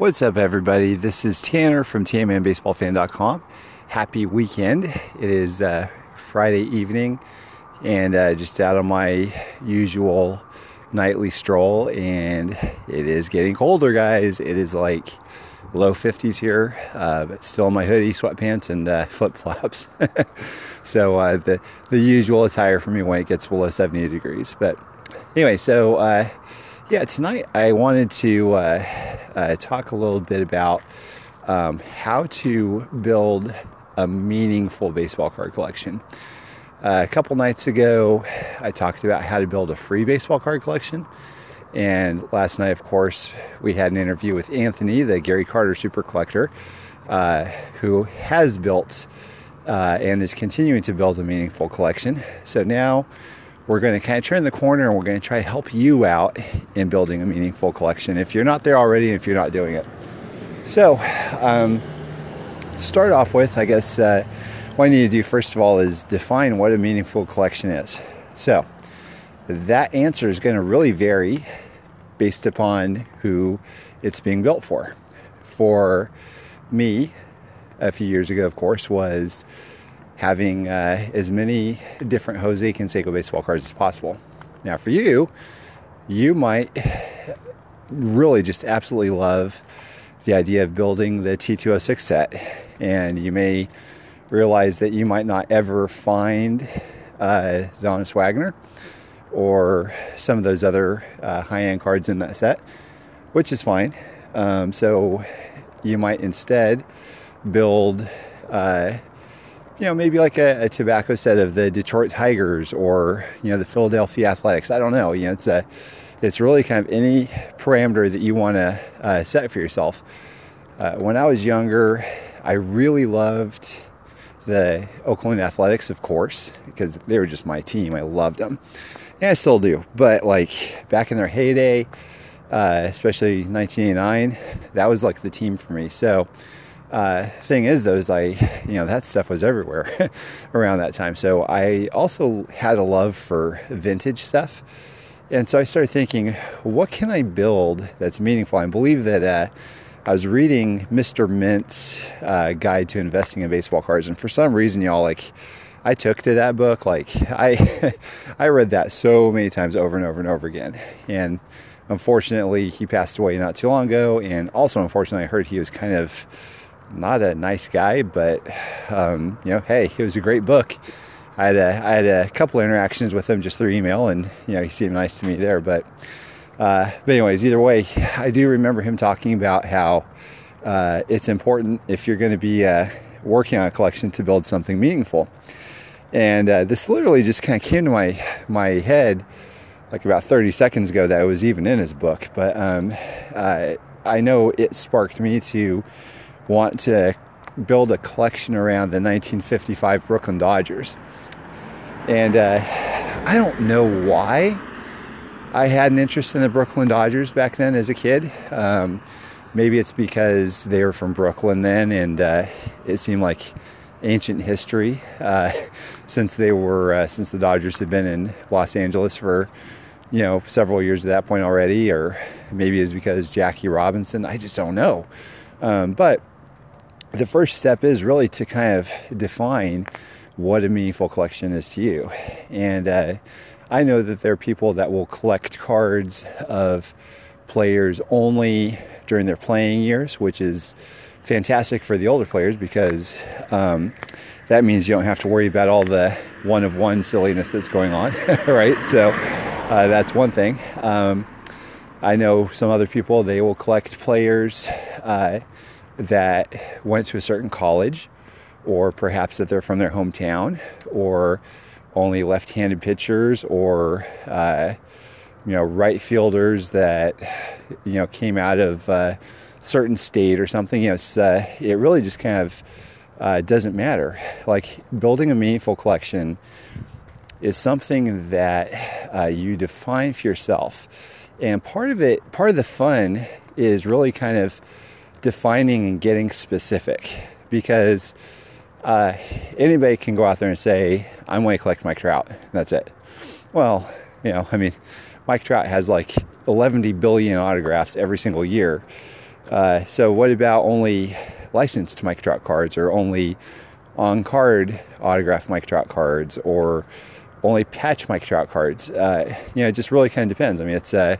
What's up, everybody? This is Tanner from TMNBaseballFan.com. Happy weekend. It is uh, Friday evening and uh, just out on my usual nightly stroll, and it is getting colder, guys. It is like low 50s here, uh, but still in my hoodie, sweatpants, and uh, flip flops. so uh, the the usual attire for me when it gets below 70 degrees. But anyway, so uh, yeah, tonight I wanted to uh, uh, talk a little bit about um, how to build a meaningful baseball card collection. Uh, a couple nights ago, I talked about how to build a free baseball card collection. And last night, of course, we had an interview with Anthony, the Gary Carter super collector, uh, who has built uh, and is continuing to build a meaningful collection. So now we're going to kind of turn the corner and we're going to try to help you out in building a meaningful collection if you're not there already and if you're not doing it. So, um, start off with, I guess, uh, what I need to do first of all is define what a meaningful collection is. So, that answer is going to really vary based upon who it's being built for. For me, a few years ago, of course, was having uh, as many different Jose Canseco baseball cards as possible. Now, for you, you might really just absolutely love the idea of building the T206 set, and you may realize that you might not ever find uh, Honus Wagner or some of those other uh, high end cards in that set, which is fine. Um, so you might instead build uh, you know, maybe like a, a, tobacco set of the Detroit Tigers or, you know, the Philadelphia Athletics. I don't know. You know, it's a, it's really kind of any parameter that you want to uh, set for yourself. Uh, when I was younger, I really loved the Oakland Athletics, of course, because they were just my team. I loved them. And I still do. But like back in their heyday, uh, especially 1989, that was like the team for me. So, uh, thing is, though, is I, you know, that stuff was everywhere around that time. So I also had a love for vintage stuff. And so I started thinking, what can I build that's meaningful? I believe that uh, I was reading Mr. Mint's uh, Guide to Investing in Baseball Cards, and for some reason, y'all, like, I took to that book. Like, I, I read that so many times over and over and over again. And unfortunately, he passed away not too long ago. And also, unfortunately, I heard he was kind of not a nice guy, but um, you know, hey, it was a great book. I had a, I had a couple interactions with him just through email, and you know, he seemed nice to me there. But uh, but anyways, either way, I do remember him talking about how uh, it's important if you're going to be uh, working on a collection to build something meaningful. And uh, this literally just kind of came to my my head like about 30 seconds ago that it was even in his book. But um, I know it sparked me to want to build a collection around the 1955 Brooklyn Dodgers. And uh, I don't know why I had an interest in the Brooklyn Dodgers back then as a kid. Um, maybe it's because they were from Brooklyn then, and uh, it seemed like ancient history uh, since they were uh, since the Dodgers had been in Los Angeles for you know several years at that point already, or maybe it's because Jackie Robinson. I just don't know. Um, but the first step is really to kind of define what a meaningful collection is to you. And uh, I know that there are people that will collect cards of players only during their playing years, which is fantastic for the older players because um, that means you don't have to worry about all the one of one silliness that's going on, right? So uh, that's one thing. Um, I know some other people, they will collect players. Uh, that went to a certain college, or perhaps that they're from their hometown, or only left-handed pitchers, or uh, you know right fielders that you know came out of a uh, certain state or something. You know, uh, it really just kind of uh, doesn't matter. Like building a meaningful collection is something that uh, you define for yourself, and part of it, part of the fun, is really kind of defining and getting specific because uh, anybody can go out there and say, I'm going to collect Mike Trout. That's it. Well, you know, I mean, Mike Trout has like 11 billion autographs every single year. Uh, so, what about only licensed Mike Trout cards or only on card autograph Mike Trout cards or only patch Mike Trout cards? Uh, you know, it just really kind of depends. I mean, it's uh,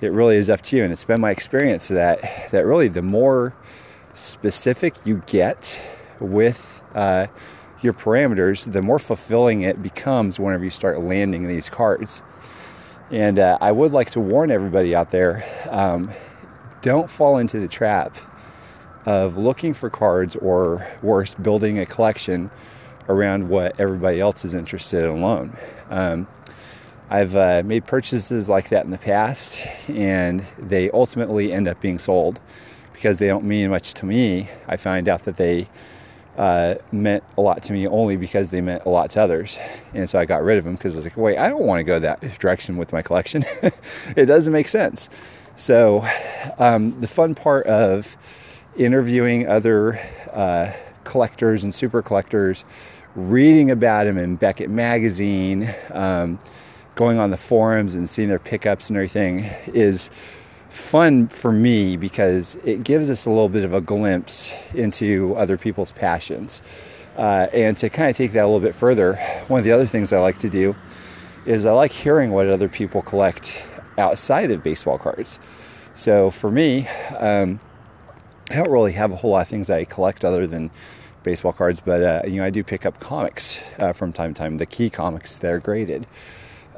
it really is up to you, and it's been my experience that that really the more specific you get with uh, your parameters, the more fulfilling it becomes whenever you start landing these cards. And uh, I would like to warn everybody out there um, don't fall into the trap of looking for cards or worse, building a collection around what everybody else is interested in alone. Um, I've uh, made purchases like that in the past, and they ultimately end up being sold because they don't mean much to me. I find out that they uh, meant a lot to me only because they meant a lot to others. And so I got rid of them because I was like, wait, I don't want to go that direction with my collection. it doesn't make sense. So um, the fun part of interviewing other uh, collectors and super collectors, reading about them in Beckett Magazine, um, going on the forums and seeing their pickups and everything is fun for me because it gives us a little bit of a glimpse into other people's passions. Uh, and to kind of take that a little bit further, one of the other things I like to do is I like hearing what other people collect outside of baseball cards. So for me, um, I don't really have a whole lot of things I collect other than baseball cards, but uh, you know I do pick up comics uh, from time to time. The key comics that are graded.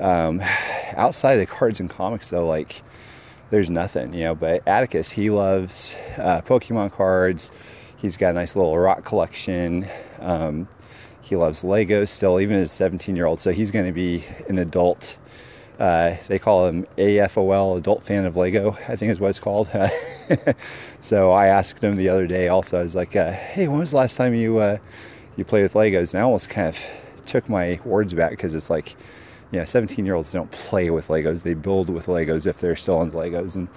Um, outside of cards and comics, though, like there's nothing, you know. But Atticus, he loves uh, Pokemon cards. He's got a nice little rock collection. Um, he loves Legos still, even as a 17 year old. So he's going to be an adult. Uh, they call him AFOL, adult fan of Lego, I think is what it's called. so I asked him the other day also, I was like, uh, hey, when was the last time you, uh, you played with Legos? And I almost kind of took my words back because it's like, you know, 17 year olds don't play with Legos. They build with Legos if they're still on Legos. And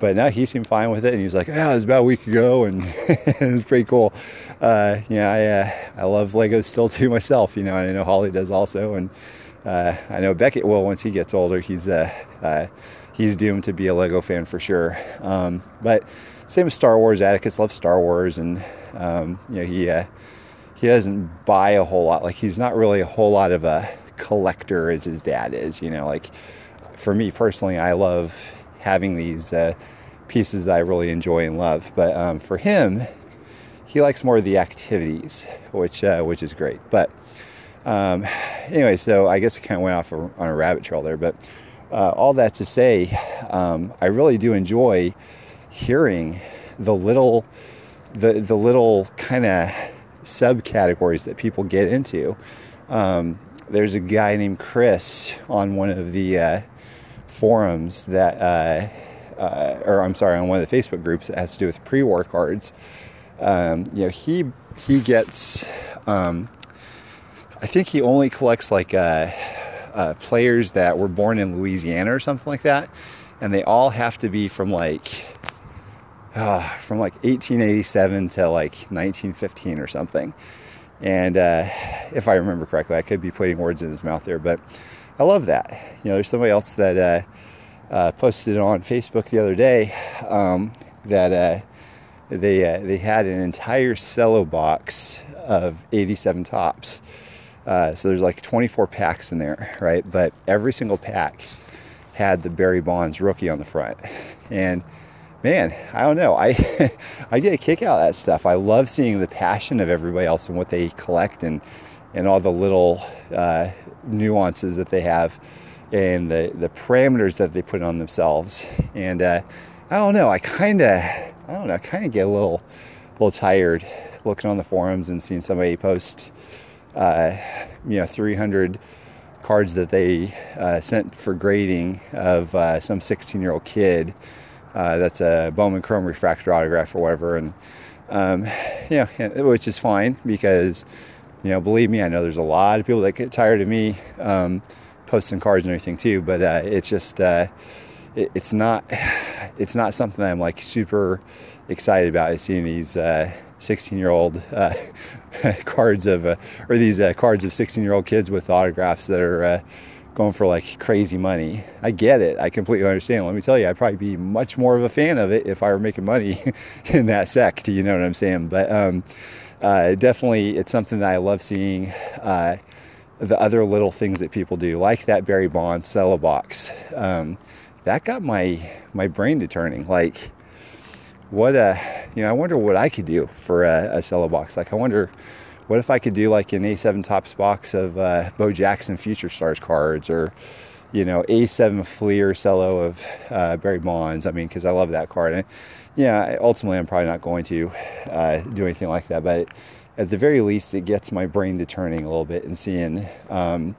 but now he seemed fine with it, and he's like, "Yeah, it was about a week ago, and it's pretty cool." Uh, yeah, I uh, I love Legos still too myself, you know, and I know Holly does also, and uh, I know Beckett will once he gets older. He's uh, uh, he's doomed to be a Lego fan for sure. Um, but same with Star Wars. Atticus loves Star Wars, and um, you know he uh, he doesn't buy a whole lot. Like he's not really a whole lot of a collector as his dad is. You know, like for me personally, I love having these uh, pieces that I really enjoy and love. But um, for him, he likes more of the activities, which uh, which is great. But um, anyway, so I guess I kind of went off on a rabbit trail there. But uh, all that to say, um, I really do enjoy hearing the little the the little kind of subcategories that people get into. Um, there's a guy named Chris on one of the uh, forums that, uh, uh, or I'm sorry, on one of the Facebook groups that has to do with pre-war cards. Um, you know, he he gets, um, I think he only collects like uh, uh, players that were born in Louisiana or something like that, and they all have to be from like. Uh, from like 1887 to like 1915 or something and uh, if I remember correctly, I could be putting words in his mouth there, but I love that. You know, there's somebody else that uh, uh, posted on Facebook the other day um, that uh, they uh, they had an entire cello box of 87 Topps. Uh, so there's like 24 packs in there, right? But every single pack had the Barry Bonds rookie on the front, and man, I don't know. I I get a kick out of that stuff. I love seeing the passion of everybody else and what they collect and and all the little uh, nuances that they have and the the parameters that they put on themselves. And uh, I don't know. I kind of I don't know. I kind of get a little little tired looking on the forums and seeing somebody post uh, you know 300 cards that they uh, sent for grading of uh, some 16 year old kid uh, that's a Bowman Chrome refractor autograph or whatever, and um, yeah, which is fine because you know, believe me, I know there's a lot of people that get tired of me um, posting cards and everything too, but uh, it's just uh, it, it's not it's not something I'm like super excited about. Is seeing these 16 uh, year old uh, cards of or these cards of 16 year old kids with autographs that are going for like crazy money. I get it. I completely understand. Let me tell you, I'd probably be much more of a fan of it if I were making money in that sect. You know what I'm saying? But um, uh, definitely, it's something that I love seeing. Uh, the other little things that people do, like that Barry Bonds cello box, um, that got my my brain to turning. Like, what a you know, I wonder what I could do for a, a cello box. Like, I wonder what if I could do like an A7 Topps box of uh, Bo Jackson Future Stars cards or, you know, A7 Fleer cello of uh, Barry Bonds. I mean, because I love that card. And, yeah, ultimately, I'm probably not going to uh, do anything like that. But at the very least, it gets my brain to turning a little bit and seeing um,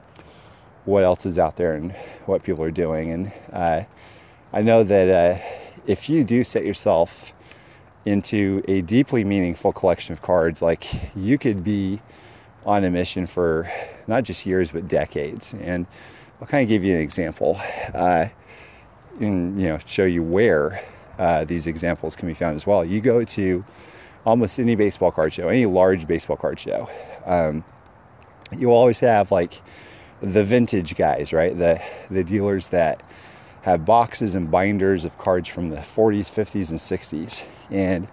what else is out there and what people are doing. And uh, I know that uh, if you do set yourself into a deeply meaningful collection of cards. Like you could be on a mission for not just years but decades. And I'll kind of give you an example, uh, and you know show you where uh, these examples can be found as well. You go to almost any baseball card show, any large baseball card show. Um, you always have like the vintage guys, right? The the dealers that have boxes and binders of cards from the 40s, 50s, and 60s. And,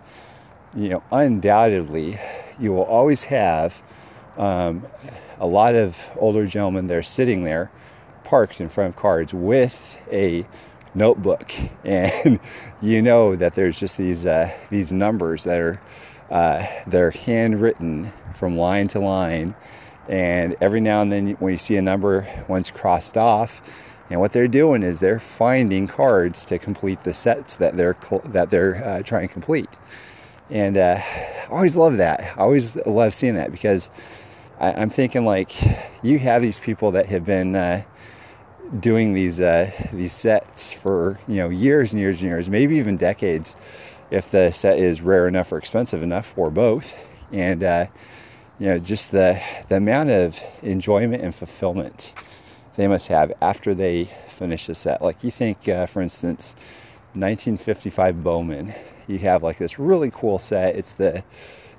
you know, undoubtedly, you will always have um, a lot of older gentlemen there sitting there parked in front of cards with a notebook and you know that there's just these uh, these numbers that are uh, they're handwritten from line to line and every now and then when you see a number once crossed off and what they're doing is they're finding cards to complete the sets that they're that they're uh, trying to complete. And uh, I always love that. I always love seeing that because I, am thinking like you have these people that have been uh, doing these uh, these sets for you know years and years and years, maybe even decades, if the set is rare enough or expensive enough, or both. And uh, you know just the the amount of enjoyment and fulfillment they must have after they finish the set. Like you think, uh, for instance, 1955 Bowman, you have like this really cool set. It's the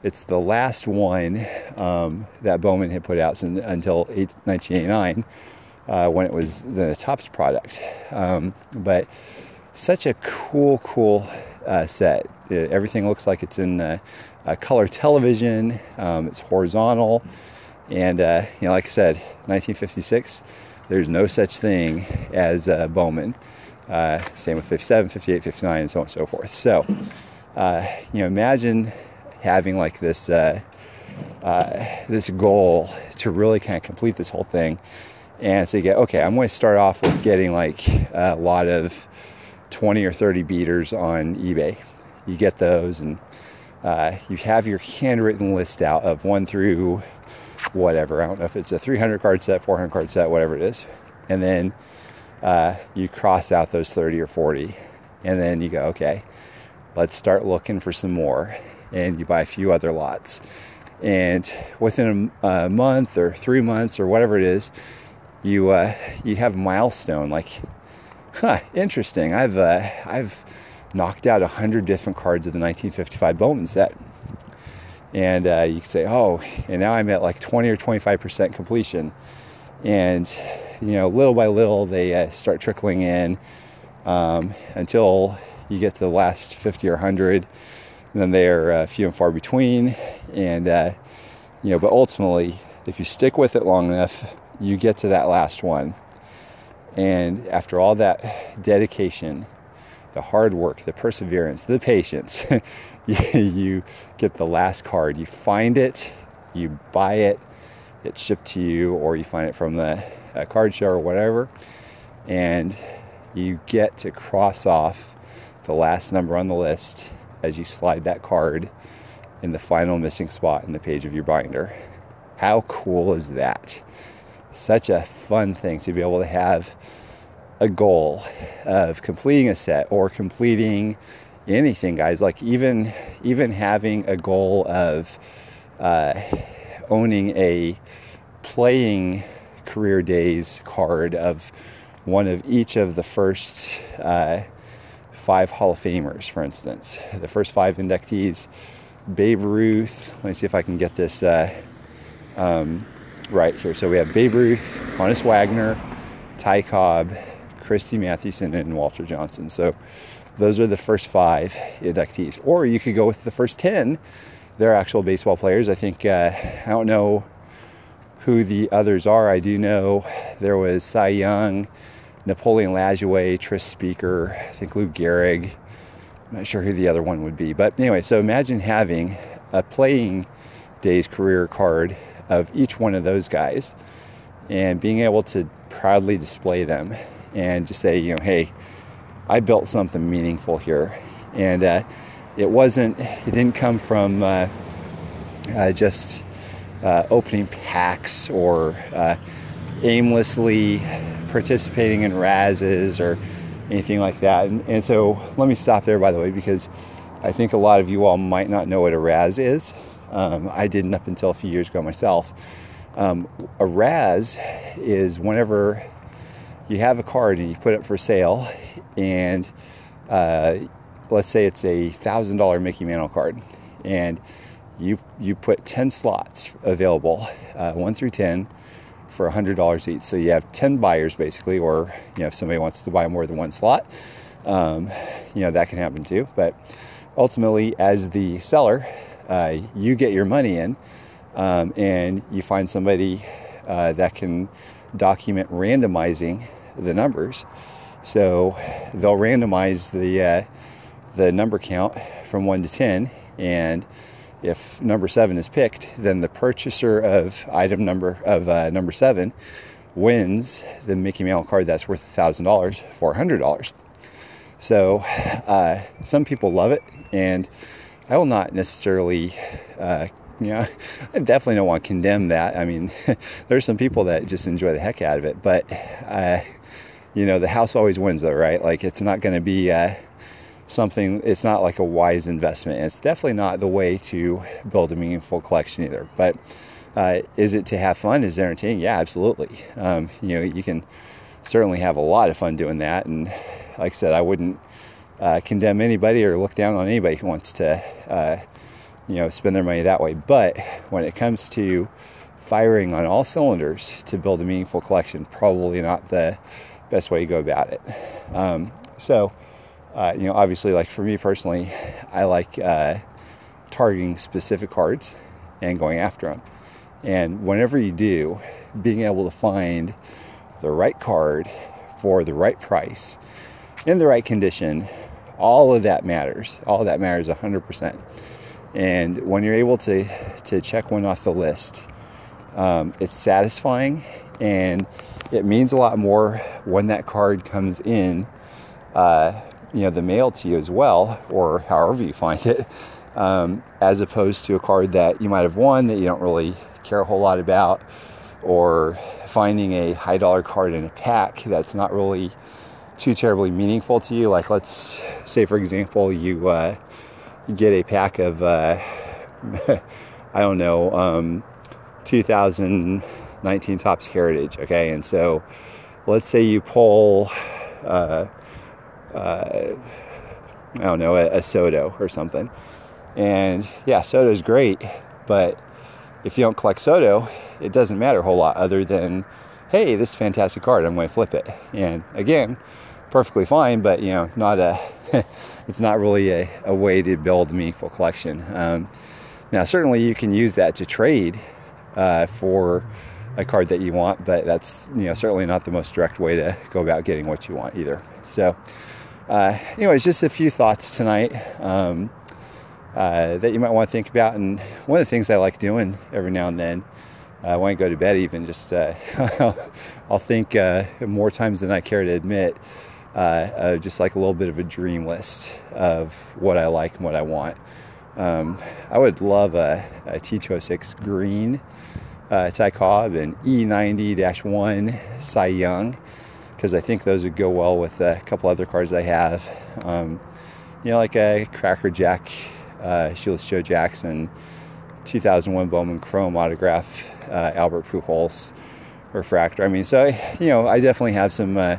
it's the last one um, that Bowman had put out since, until 1989 uh, when it was the Topps product. Um, but such a cool, cool uh, set. It, everything looks like it's in uh, color television. Um, it's horizontal, and uh, you know, like I said, 1956 there's no such thing as uh, Bowman. Uh, same with 57, 58, 59, and so on and so forth. So, uh, you know, imagine having like this uh, uh, this goal to really kind of complete this whole thing. And so you get, okay, I'm going to start off with getting like a lot of 20 or 30 beaters on eBay. You get those, and uh, you have your handwritten list out of one through whatever. I don't know if it's a 300 card set, 400 card set, whatever it is. And then uh, you cross out those 30 or 40. And then you go, okay, let's start looking for some more. And you buy a few other lots. And within a, a month or three months or whatever it is, you uh, you have a milestone like, huh, interesting. I've uh, I've knocked out a hundred different cards of the 1955 Bowman set and uh, you can say, oh, and now I'm at like 20 or 25% completion. And, you know, little by little, they uh, start trickling in um, until you get to the last 50 or 100. And then they're uh, few and far between. And, uh, you know, but ultimately, if you stick with it long enough, you get to that last one. And after all that dedication, the hard work, the perseverance, the patience, you get the last card. You find it, you buy it, it's shipped to you, or you find it from the uh, card show or whatever, and you get to cross off the last number on the list as you slide that card in the final missing spot in the page of your binder. How cool is that? Such a fun thing to be able to have a goal of completing a set or completing anything guys like even even having a goal of uh, owning a playing career days card of one of each of the first uh, five Hall of Famers, for instance. The first five inductees Babe Ruth. Let me see if I can get this uh, um, right here. So we have Babe Ruth, Honus Wagner, Ty Cobb, Christy Mathewson, and Walter Johnson. So those are the first five inductees. Or you could go with the first 10. They're actual baseball players. I think, uh, I don't know who the others are. I do know there was Cy Young, Napoleon Lajoie, Tris Speaker, I think Lou Gehrig. I'm not sure who the other one would be. But anyway, so imagine having a playing days career card of each one of those guys and being able to proudly display them and just say, you know, hey, I built something meaningful here. And uh, it wasn't, it didn't come from uh, uh, just uh, opening packs or uh, aimlessly participating in razzes or anything like that. And, and so let me stop there, by the way, because I think a lot of you all might not know what a razz is. Um, I didn't up until a few years ago myself. Um, a razz is whenever you have a card and you put it for sale, and uh, let's say it's a thousand dollar Mickey Mantle card, and you you put 10 slots available, uh, one through 10, for a $100 each. So you have 10 buyers basically, or you know if somebody wants to buy more than one slot, um, you know that can happen too. But ultimately, as the seller, uh, you get your money in, um, and you find somebody uh, that can document randomizing the numbers. So they'll randomize the uh, the number count from one to ten, and if number seven is picked, then the purchaser of item number of uh, number seven wins the Mickey Mantle card that's worth thousand dollars for hundred dollars. So uh, some people love it, and I will not necessarily. Uh, you know, I definitely don't want to condemn that. I mean, there's some people that just enjoy the heck out of it, but uh, you know, the house always wins, though, right? Like, it's not going to be uh, something. It's not like a wise investment. And it's definitely not the way to build a meaningful collection either. But uh, is it to have fun? Is it entertaining? Yeah, absolutely. Um, you know, you can certainly have a lot of fun doing that, and like I said, I wouldn't uh, condemn anybody or look down on anybody who wants to, uh, you know, spend their money that way. But when it comes to firing on all cylinders to build a meaningful collection, probably not the best way to go about it. Um, so, uh, you know, obviously, like for me personally, I like uh, targeting specific cards and going after them. And whenever you do, being able to find the right card for the right price in the right condition, all of that matters. All that matters 100%. And when you're able to to check one off the list, um, it's satisfying and it means a lot more when that card comes in, uh, you know, the mail to you as well, or however you find it, um, as opposed to a card that you might have won that you don't really care a whole lot about, or finding a high dollar card in a pack that's not really too terribly meaningful to you. Like, let's say, for example, you, uh, get a pack of, uh, I don't know, um, 2000 19 Topps Heritage. Okay, and so let's say you pull, uh, uh, I don't know, a, a Soto or something, and yeah, Soto's great, but if you don't collect Soto, it doesn't matter a whole lot other than, hey, this is fantastic card, I'm going to flip it. And again, perfectly fine, but you know, not a, it's not really a, a way to build a meaningful collection. Um, now, certainly you can use that to trade uh, for a card that you want, but that's you know certainly not the most direct way to go about getting what you want either. So, uh, anyways, just a few thoughts tonight um, uh, that you might want to think about. And one of the things I like doing every now and then, uh, when I go to bed, even just uh, I'll think uh, more times than I care to admit. Uh, just like a little bit of a dream list of what I like and what I want. Um, I would love a a T206 green uh, Ty Cobb and E90-1 Cy Young because I think those would go well with a couple other cards I have. Um, you know, like a Cracker Jack, uh, Shoeless Joe Jackson, 2001 Bowman Chrome autograph, uh, Albert Pujols refractor. I mean, so I, you know, I definitely have some uh,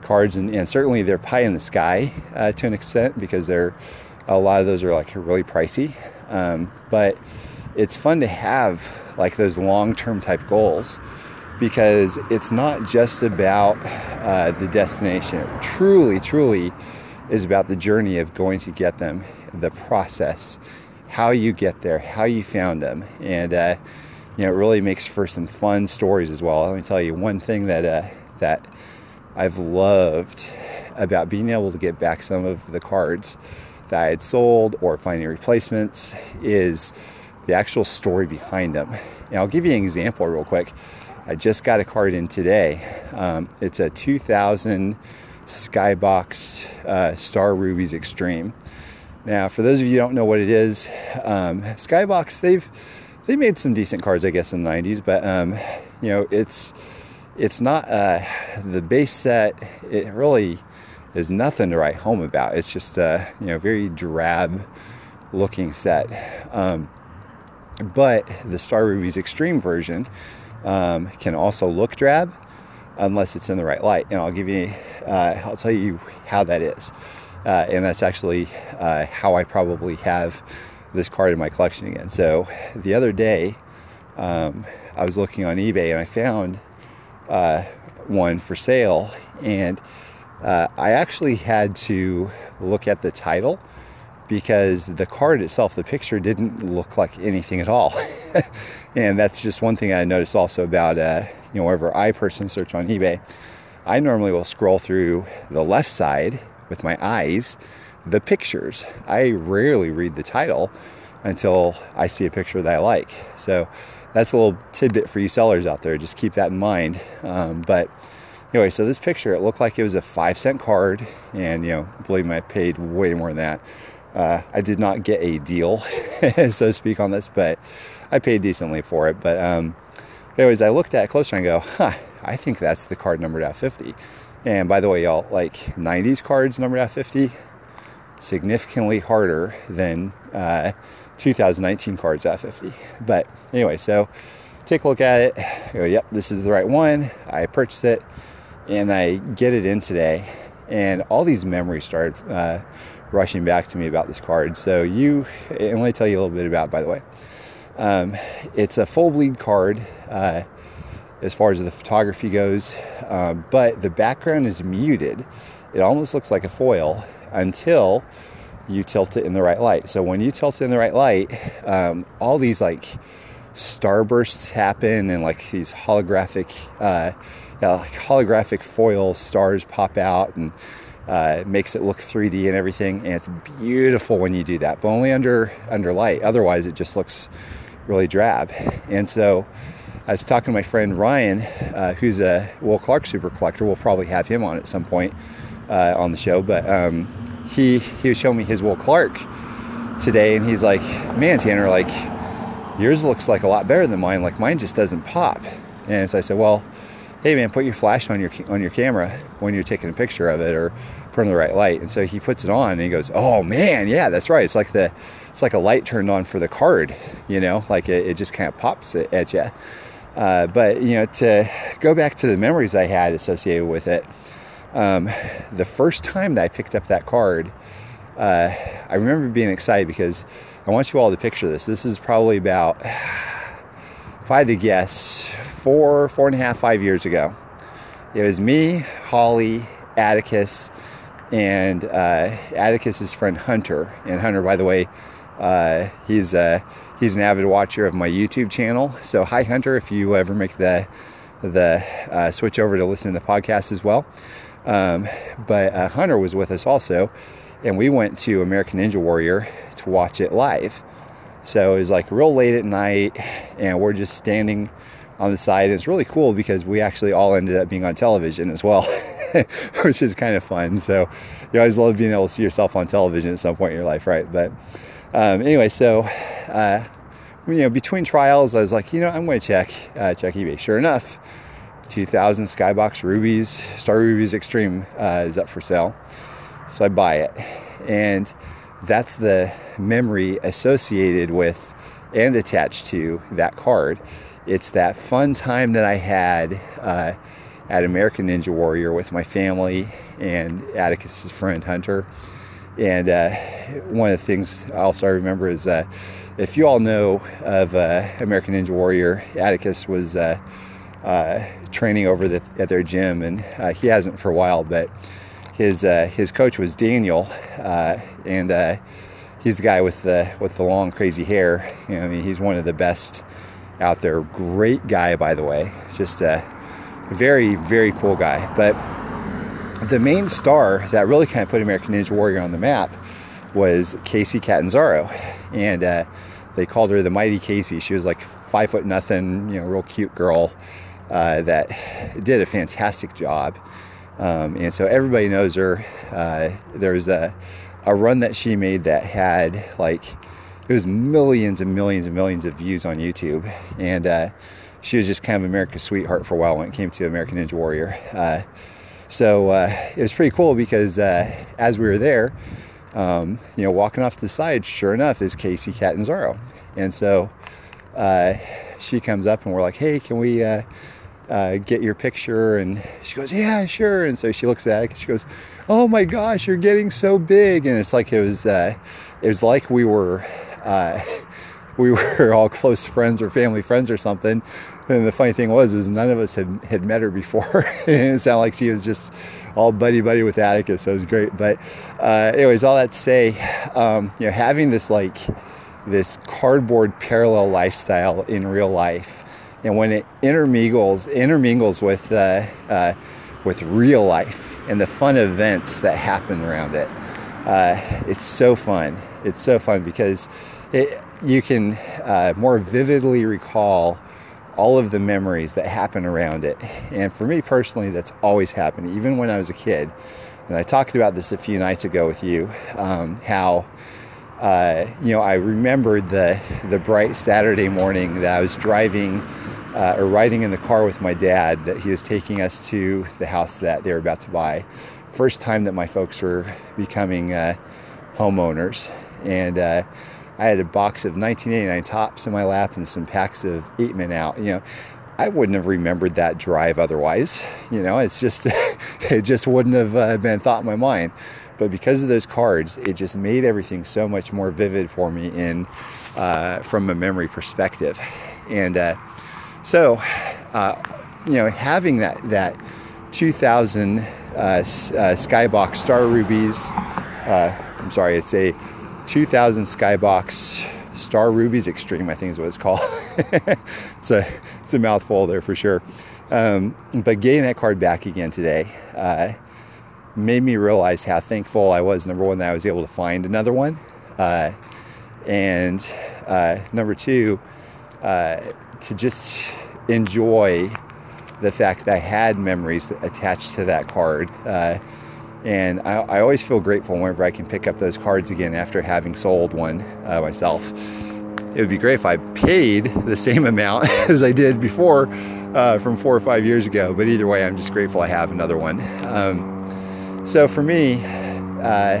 cards, and, and, certainly they're pie in the sky uh, to an extent because they're a lot of those are like really pricey. Um, but it's fun to have like those long term type goals because it's not just about uh, the destination. It truly, truly is about the journey of going to get them, the process, how you get there, how you found them, and uh, you know it really makes for some fun stories as well. Let me tell you one thing that uh, that I've loved about being able to get back some of the cards that I had sold or finding replacements is the actual story behind them. And I'll give you an example real quick. I just got a card in today. Um, it's a 2000 Skybox uh, Star Rubies Extreme. Now, for those of you who don't know what it is, um, Skybox they've they made some decent cards, I guess, in the 90s, but um, you know it's it's not uh, the base set. It really is nothing to write home about. It's just a you know very drab looking set. Um, but the Star Rubies Extreme version um, can also look drab unless it's in the right light. And I'll give you, uh, I'll tell you how that is. Uh, and that's actually uh, how I probably have this card in my collection again. So the other day, um, I was looking on eBay and I found uh, one for sale, and uh, I actually had to look at the title because the card itself, the picture didn't look like anything at all. and that's just one thing I noticed also about, uh, you know, wherever I personally search on eBay, I normally will scroll through the left side with my eyes, the pictures. I rarely read the title until I see a picture that I like. So that's a little tidbit for you sellers out there. Just keep that in mind. Um, but anyway, so this picture, it looked like it was a five cent card, and you know, believe me, I paid way more than that. Uh, I did not get a deal, so to speak, on this, but I paid decently for it. But um, anyways, I looked at it closer and go, huh, I think that's the card numbered at 50. And by the way, y'all, like 90s cards numbered at 50, significantly harder than uh, 2019 cards at 50. But anyway, so take a look at it. I go, yep, this is the right one. I purchase it and I get it in today. And all these memories started uh, rushing back to me about this card. So you, and let me tell you a little bit about, it, by the way. Um, it's a full bleed card uh, as far as the photography goes, um, but the background is muted. It almost looks like a foil until you tilt it in the right light. So when you tilt it in the right light, um, all these like starbursts happen and like these holographic, uh, yeah, like holographic foil stars pop out and uh, it makes it look 3D and everything, and it's beautiful when you do that, but only under under light. Otherwise, it just looks really drab. And so, I was talking to my friend Ryan, uh, who's a Will Clark super collector. We'll probably have him on at some point uh, on the show, but um, he he was showing me his Will Clark today, and he's like, "Man, Tanner, like yours looks like a lot better than mine. Like mine just doesn't pop." And so I said, "Well." Hey man, put your flash on your on your camera when you're taking a picture of it, or put on the right light. And so he puts it on, and he goes, oh man, yeah, that's right. It's like the it's like a light turned on for the card, you know, like it, it just kind of pops it at you. Uh, but you know, to go back to the memories I had associated with it, um, the first time that I picked up that card, uh, I remember being excited because I want you all to picture this. This is probably about, if I had to guess, four, four and a half, five years ago. It was me, Holly, Atticus, and uh, Atticus's friend Hunter. And Hunter, by the way, uh, he's uh, he's an avid watcher of my YouTube channel. So hi, Hunter, if you ever make the the uh, switch over to listen to the podcast as well. Um, but uh, Hunter was with us also, and we went to American Ninja Warrior to watch it live. So it was like real late at night, and we're just standing on the side. And it's really cool because we actually all ended up being on television as well, which is kind of fun. So you always love being able to see yourself on television at some point in your life, right? But um, anyway, so uh, you know, between trials, I was like, you know, I'm going to check uh, check eBay. Sure enough, 2000 Skybox Rubies Star Rubies Extreme uh, is up for sale. So I buy it, and that's the memory associated with and attached to that card it's that fun time that I had uh, at American Ninja Warrior with my family and Atticus's friend Hunter. And uh, one of the things also I remember is uh, if you all know of uh, American Ninja Warrior, Atticus was uh, uh, training over the, at their gym, and he hasn't for a while. But his uh, his coach was Daniel, uh, and uh, he's the guy with the with the long crazy hair. You know, I mean, he's one of the best out there. Great guy, by the way. Just a very very cool guy. But the main star that really kind of put American Ninja Warrior on the map was Kacy Catanzaro, and uh, they called her the Mighty Kacy. She was like five foot nothing, you know, real cute girl uh, that did a fantastic job. Um, and so everybody knows her. Uh, there was a, a run that she made that had like it was millions and millions and millions of views on YouTube, and uh, she was just kind of America's sweetheart for a while when it came to American Ninja Warrior. Uh, so uh, it was pretty cool because uh, as we were there, um, you know, walking off to the side, sure enough, is Kacy Catanzaro, and so uh, she comes up and we're like, "Hey, can we?" Uh, get your picture and she goes yeah sure. And so she looks at it and she goes oh my gosh you're getting so big. And it's like it was uh, it was like we were uh, we were all close friends or family friends or something. And the funny thing was is none of us had, had met her before. And it sounded like she was just all buddy buddy with Atticus so it was great. But uh, anyways all that to say um, you know having this like this cardboard parallel lifestyle in real life and when it intermingles intermingles with uh, uh, with real life and the fun events that happen around it, uh, it's so fun. It's so fun because it, you can uh, more vividly recall all of the memories that happen around it. And for me personally, that's always happened, even when I was a kid. And I talked about this a few nights ago with you, um, how. Uh, you know, I remembered the the bright Saturday morning that I was driving uh, or riding in the car with my dad that he was taking us to the house that they were about to buy. First time that my folks were becoming uh, homeowners. And uh, I had a box of 1989 Topps in my lap and some packs of eight men out. You know, I wouldn't have remembered that drive otherwise. You know, it's just, it just wouldn't have uh, been thought in my mind. But because of those cards, it just made everything so much more vivid for me in, uh, from a memory perspective. And, uh, so, uh, you know, having that that 2000 uh, uh, Skybox Star Rubies, uh, I'm sorry, it's a 2000 Skybox Star Rubies Extreme, I think is what it's called. it's a it's a mouthful there for sure. Um, but getting that card back again today uh, made me realize how thankful I was. Number one, that I was able to find another one, uh, and number two to just enjoy the fact that I had memories attached to that card. Uh, and I, I, always feel grateful whenever I can pick up those cards again after having sold one uh, myself. It would be great if I paid the same amount as I did before uh, from four or five years ago, but either way, I'm just grateful I have another one. Um, so for me, uh,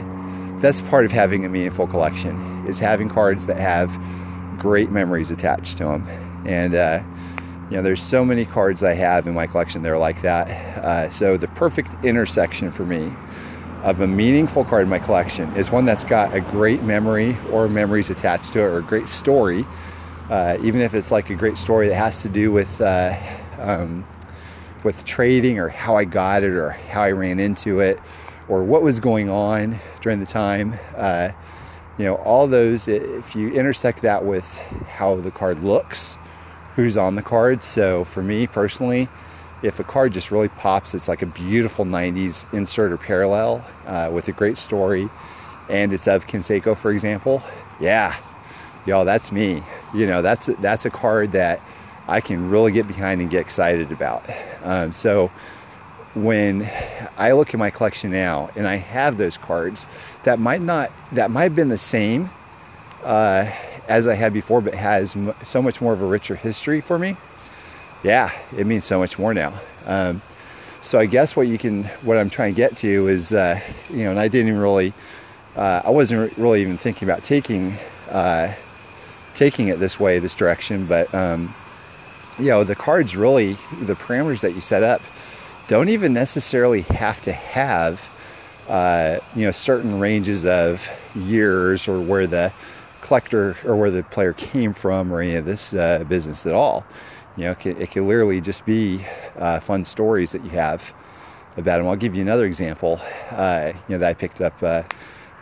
that's part of having a meaningful collection is having cards that have great memories attached to them and uh, you know there's so many cards I have in my collection that are like that. Uh, so the perfect intersection for me of a meaningful card in my collection is one that's got a great memory or memories attached to it or a great story. Uh, even if it's like a great story that has to do with uh, um, with trading or how I got it or how I ran into it or what was going on during the time. Uh, you know, all those, if you intersect that with how the card looks, who's on the card. So for me personally, if a card just really pops, it's like a beautiful 90s insert or parallel uh, with a great story, and it's of Canseco, for example. Yeah, y'all, that's me. You know, that's that's a card that I can really get behind and get excited about. Um, so when I look at my collection now and I have those cards that might not that might have been the same. Uh, as I had before, but has so much more of a richer history for me. Yeah, it means so much more now. Um, so I guess what you can, what I'm trying to get to is, uh, you know, and I didn't even really, uh, I wasn't really even thinking about taking, uh, taking it this way, this direction, but um, you know, the cards really, the parameters that you set up, don't even necessarily have to have, uh, you know, certain ranges of years or where the collector or where the player came from or any of this uh, business at all. You know, it can, it can literally just be uh, fun stories that you have about them. I'll give you another example. Uh, you know that I picked up. Uh,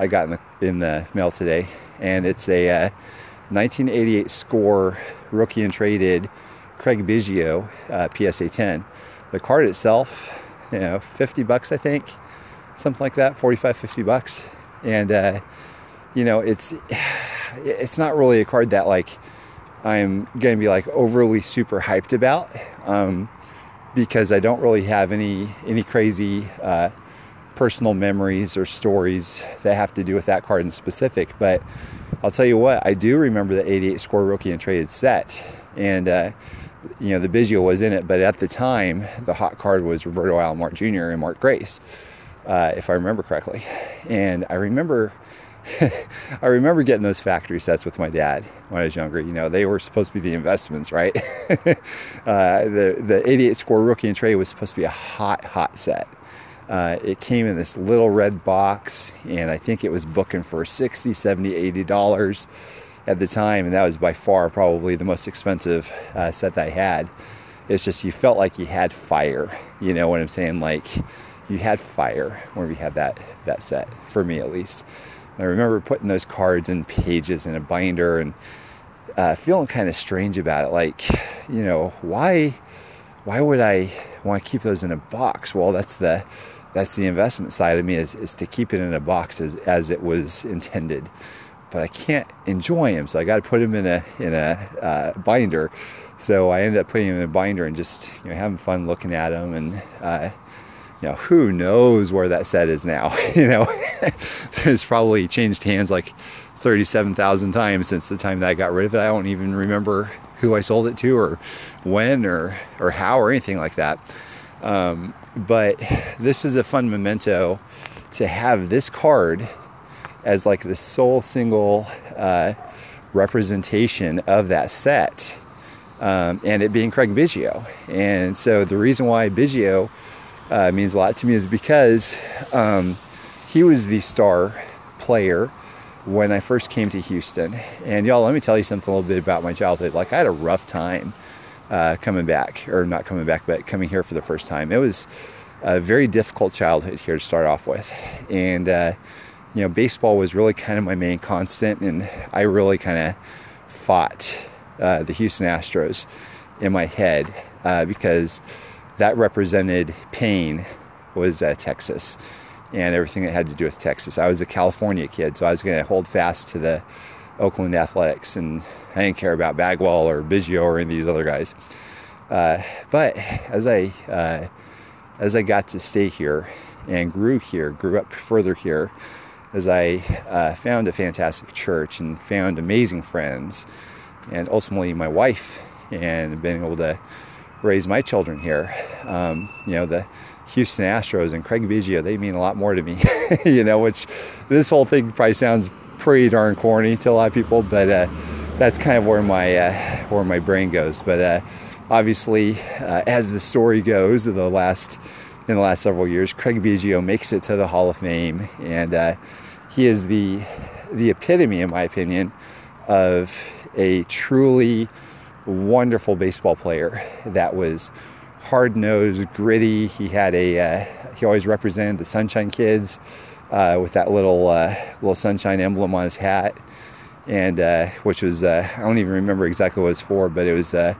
I got in the in the mail today, and it's a 1988 uh, score rookie and traded Craig Biggio uh, PSA 10. The card itself, you know, 50 bucks I think, something like that, 45, 50 bucks, and you know it's it's not really a card that like I'm going to be like overly super hyped about um, because I don't really have any any crazy uh, personal memories or stories that have to do with that card in specific. But I'll tell you what, I do remember the 88 score rookie and traded set, and uh, you know the Biggio was in it. But at the time, the hot card was Roberto Alomar Jr. and Mark Grace, uh, if I remember correctly. And I remember I remember getting those factory sets with my dad when I was younger. You know, they were supposed to be the investments, right? uh, the the 88 score rookie and trade was supposed to be a hot, hot set. Uh, it came in this little red box, and I think it was booking for 60, 70, 80 dollars at the time, and that was by far probably the most expensive uh, set that I had. It's just you felt like you had fire. You know what I'm saying? Like you had fire when we had that that set for me at least. I remember putting those cards in pages in a binder and uh, feeling kind of strange about it. Like, you know, why, why would I want to keep those in a box? Well, that's the, that's the investment side of me is, is to keep it in a box as, as it was intended. But I can't enjoy them, so I got to put them in a in a uh, binder. So I ended up putting them in a binder and just you know having fun looking at them and uh, know, who knows where that set is now? you know, it's probably changed hands like 37,000 times since the time that I got rid of it. I don't even remember who I sold it to or when or, or how or anything like that. Um, but this is a fun memento to have this card as like the sole single uh, representation of that set um, and it being Craig Biggio. And so the reason why Biggio uh, means a lot to me is because um, he was the star player when I first came to Houston. And y'all, let me tell you something a little bit about my childhood. Like I had a rough time uh, coming back, or not coming back, but coming here for the first time. It was a very difficult childhood here to start off with, and uh, you know, baseball was really kind of my main constant, and I really kind of fought uh, the Houston Astros in my head uh, because that represented pain was uh, Texas and everything that had to do with Texas. I was a California kid, so I was going to hold fast to the Oakland Athletics, and I didn't care about Bagwell or Biggio or any of these other guys. Uh, but as I uh, as I got to stay here and grew here, grew up further here, as I uh, found a fantastic church and found amazing friends, and ultimately my wife, and being able to raise my children here. Um, you know, the Houston Astros and Craig Biggio, they mean a lot more to me, you know, which this whole thing probably sounds pretty darn corny to a lot of people, but uh, that's kind of where my, uh, where my brain goes. But uh, obviously, uh, as the story goes, the last, in the last several years, Craig Biggio makes it to the Hall of Fame, and uh, he is the, the epitome, in my opinion, of a truly wonderful baseball player that was hard nosed, gritty. He had a uh, he always represented the Sunshine Kids uh, with that little uh, little sunshine emblem on his hat, and uh, which was uh, I don't even remember exactly what it was for, but it was uh,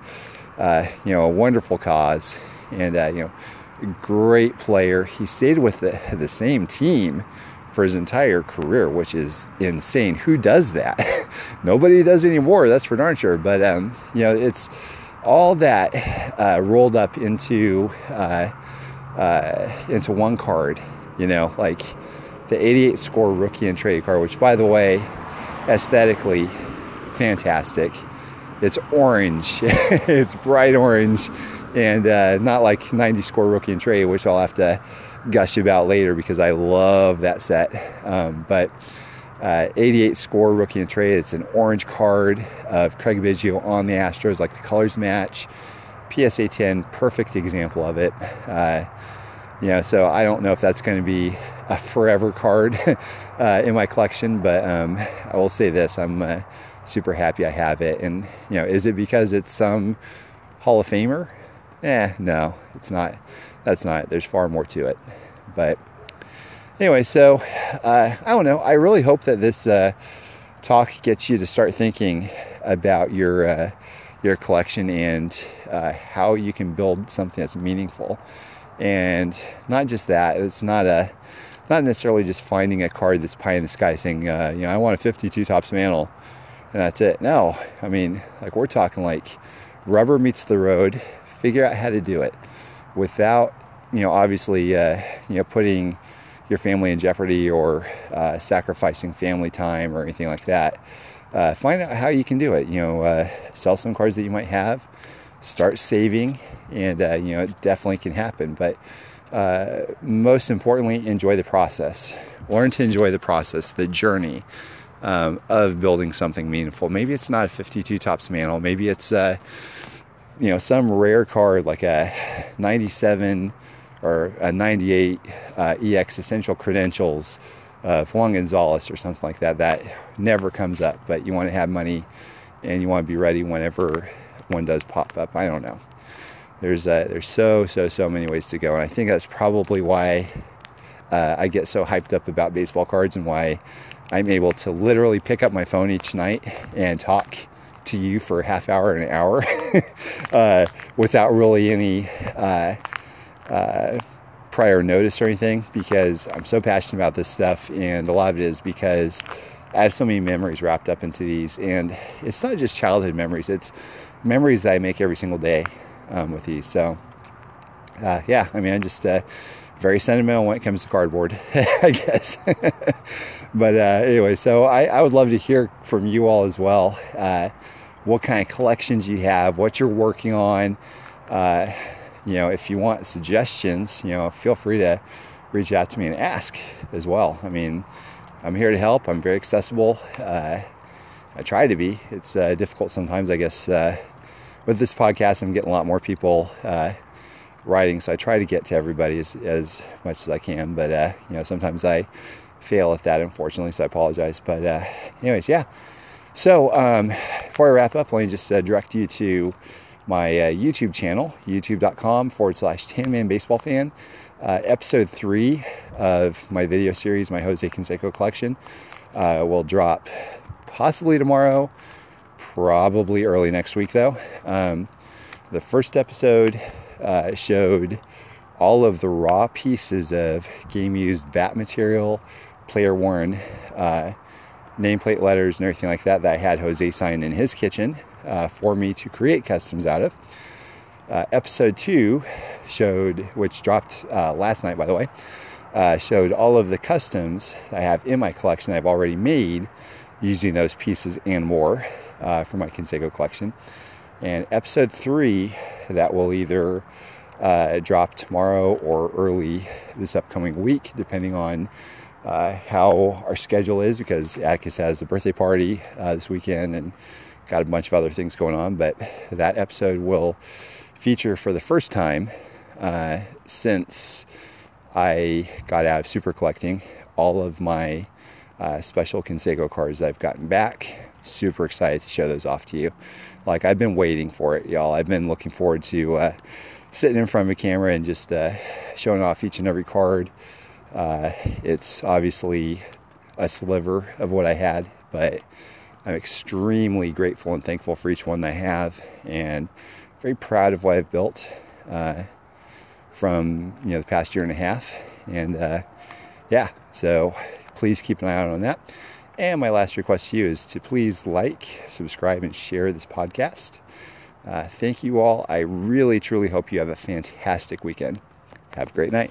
you know a wonderful cause, and you know great player. He stayed with the the same team for his entire career, which is insane. Who does that? Nobody does anymore. That's for darn sure. But um, you know, it's all that uh, rolled up into uh, uh, into one card. You know, like the 88 score rookie and trade card, which, by the way, aesthetically fantastic. It's orange. it's bright orange, and uh, not like 90 score rookie and trade, which I'll have to gush about later because I love that set. Um, but uh, 88 score rookie and trade. It's an orange card of Craig Biggio on the Astros, like the colors match. PSA 10, perfect example of it. Uh, you know, so I don't know if that's going to be a forever card uh, in my collection, but um, I will say this: I'm uh, super happy I have it. And you know, is it because it's some Hall of Famer? Eh, no, it's not. That's not. There's far more to it. But anyway, so uh, I don't know. I really hope that this uh, talk gets you to start thinking about your uh, your collection and uh, how you can build something that's meaningful. And not just that. It's not a not necessarily just finding a card that's pie in the sky saying, uh, you know, I want a 52 Topps Mantle and that's it. No, I mean, like we're talking like rubber meets the road. Figure out how to do it without, you know, obviously, uh, you know, putting your family in jeopardy or uh, sacrificing family time or anything like that. Uh, find out how you can do it. You know, uh, sell some cards that you might have, start saving, and uh, you know, it definitely can happen. But uh, most importantly, enjoy the process. Learn to enjoy the process, the journey um, of building something meaningful. Maybe it's not a 52 Topps Mantle. Maybe it's uh, you know some rare card like a 97 or a 98 uh, EX Essential Credentials of Juan Gonzalez or something like that. That never comes up, but you want to have money and you want to be ready whenever one does pop up. I don't know. There's uh, there's so so so many ways to go, and I think that's probably why uh, I get so hyped up about baseball cards and why I'm able to literally pick up my phone each night and talk to you for a half hour and an hour uh, without really any uh, uh, prior notice or anything because I'm so passionate about this stuff, and a lot of it is because I have so many memories wrapped up into these, and it's not just childhood memories; it's memories that I make every single day um, with these. So, uh, yeah, I mean, I'm just uh, very sentimental when it comes to cardboard, I guess. but uh, anyway, so I, I, would love to hear from you all as well. Uh, what kind of collections you have, what you're working on. Uh, you know, if you want suggestions, you know, feel free to reach out to me and ask as well. I mean, I'm here to help. I'm very accessible. Uh, I try to be. It's uh, difficult sometimes, I guess. Uh, with this podcast, I'm getting a lot more people uh, writing, so I try to get to everybody as, as much as I can. But uh, you know, sometimes I fail at that, unfortunately. So I apologize. But anyways, yeah. So um, before I wrap up, let me just direct you to my uh, YouTube channel, youtube.com forward slash Tan Man Baseball Fan. Uh, episode three of my video series, my Jose Canseco collection, uh, will drop possibly tomorrow, probably early next week though. Um, the first episode uh, showed all of the raw pieces of game used bat material, player worn uh, nameplate letters, and everything like that that I had Jose sign in his kitchen uh, for me to create customs out of. Uh, episode two showed, which dropped uh, last night, by the way, uh, showed all of the customs I have in my collection I've already made using those pieces and more uh, for my Canseco collection. And episode three, that will either uh, drop tomorrow or early this upcoming week, depending on uh, how our schedule is, because Atticus has the birthday party uh, this weekend and got a bunch of other things going on, but that episode will feature for the first time uh, since I got out of super collecting all of my uh, special Canseco cards that I've gotten back. Super excited to show those off to you. Like I've been waiting for it, y'all. I've been looking forward to uh, sitting in front of a camera and just uh, showing off each and every card. Uh, it's obviously a sliver of what I had, but I'm extremely grateful and thankful for each one I have, and very proud of what I've built uh, from you know the past year and a half. And uh, yeah, so please keep an eye out on that. And my last request to you is to please like, subscribe, and share this podcast. Uh, thank you all. I really, truly hope you have a fantastic weekend. Have a great night.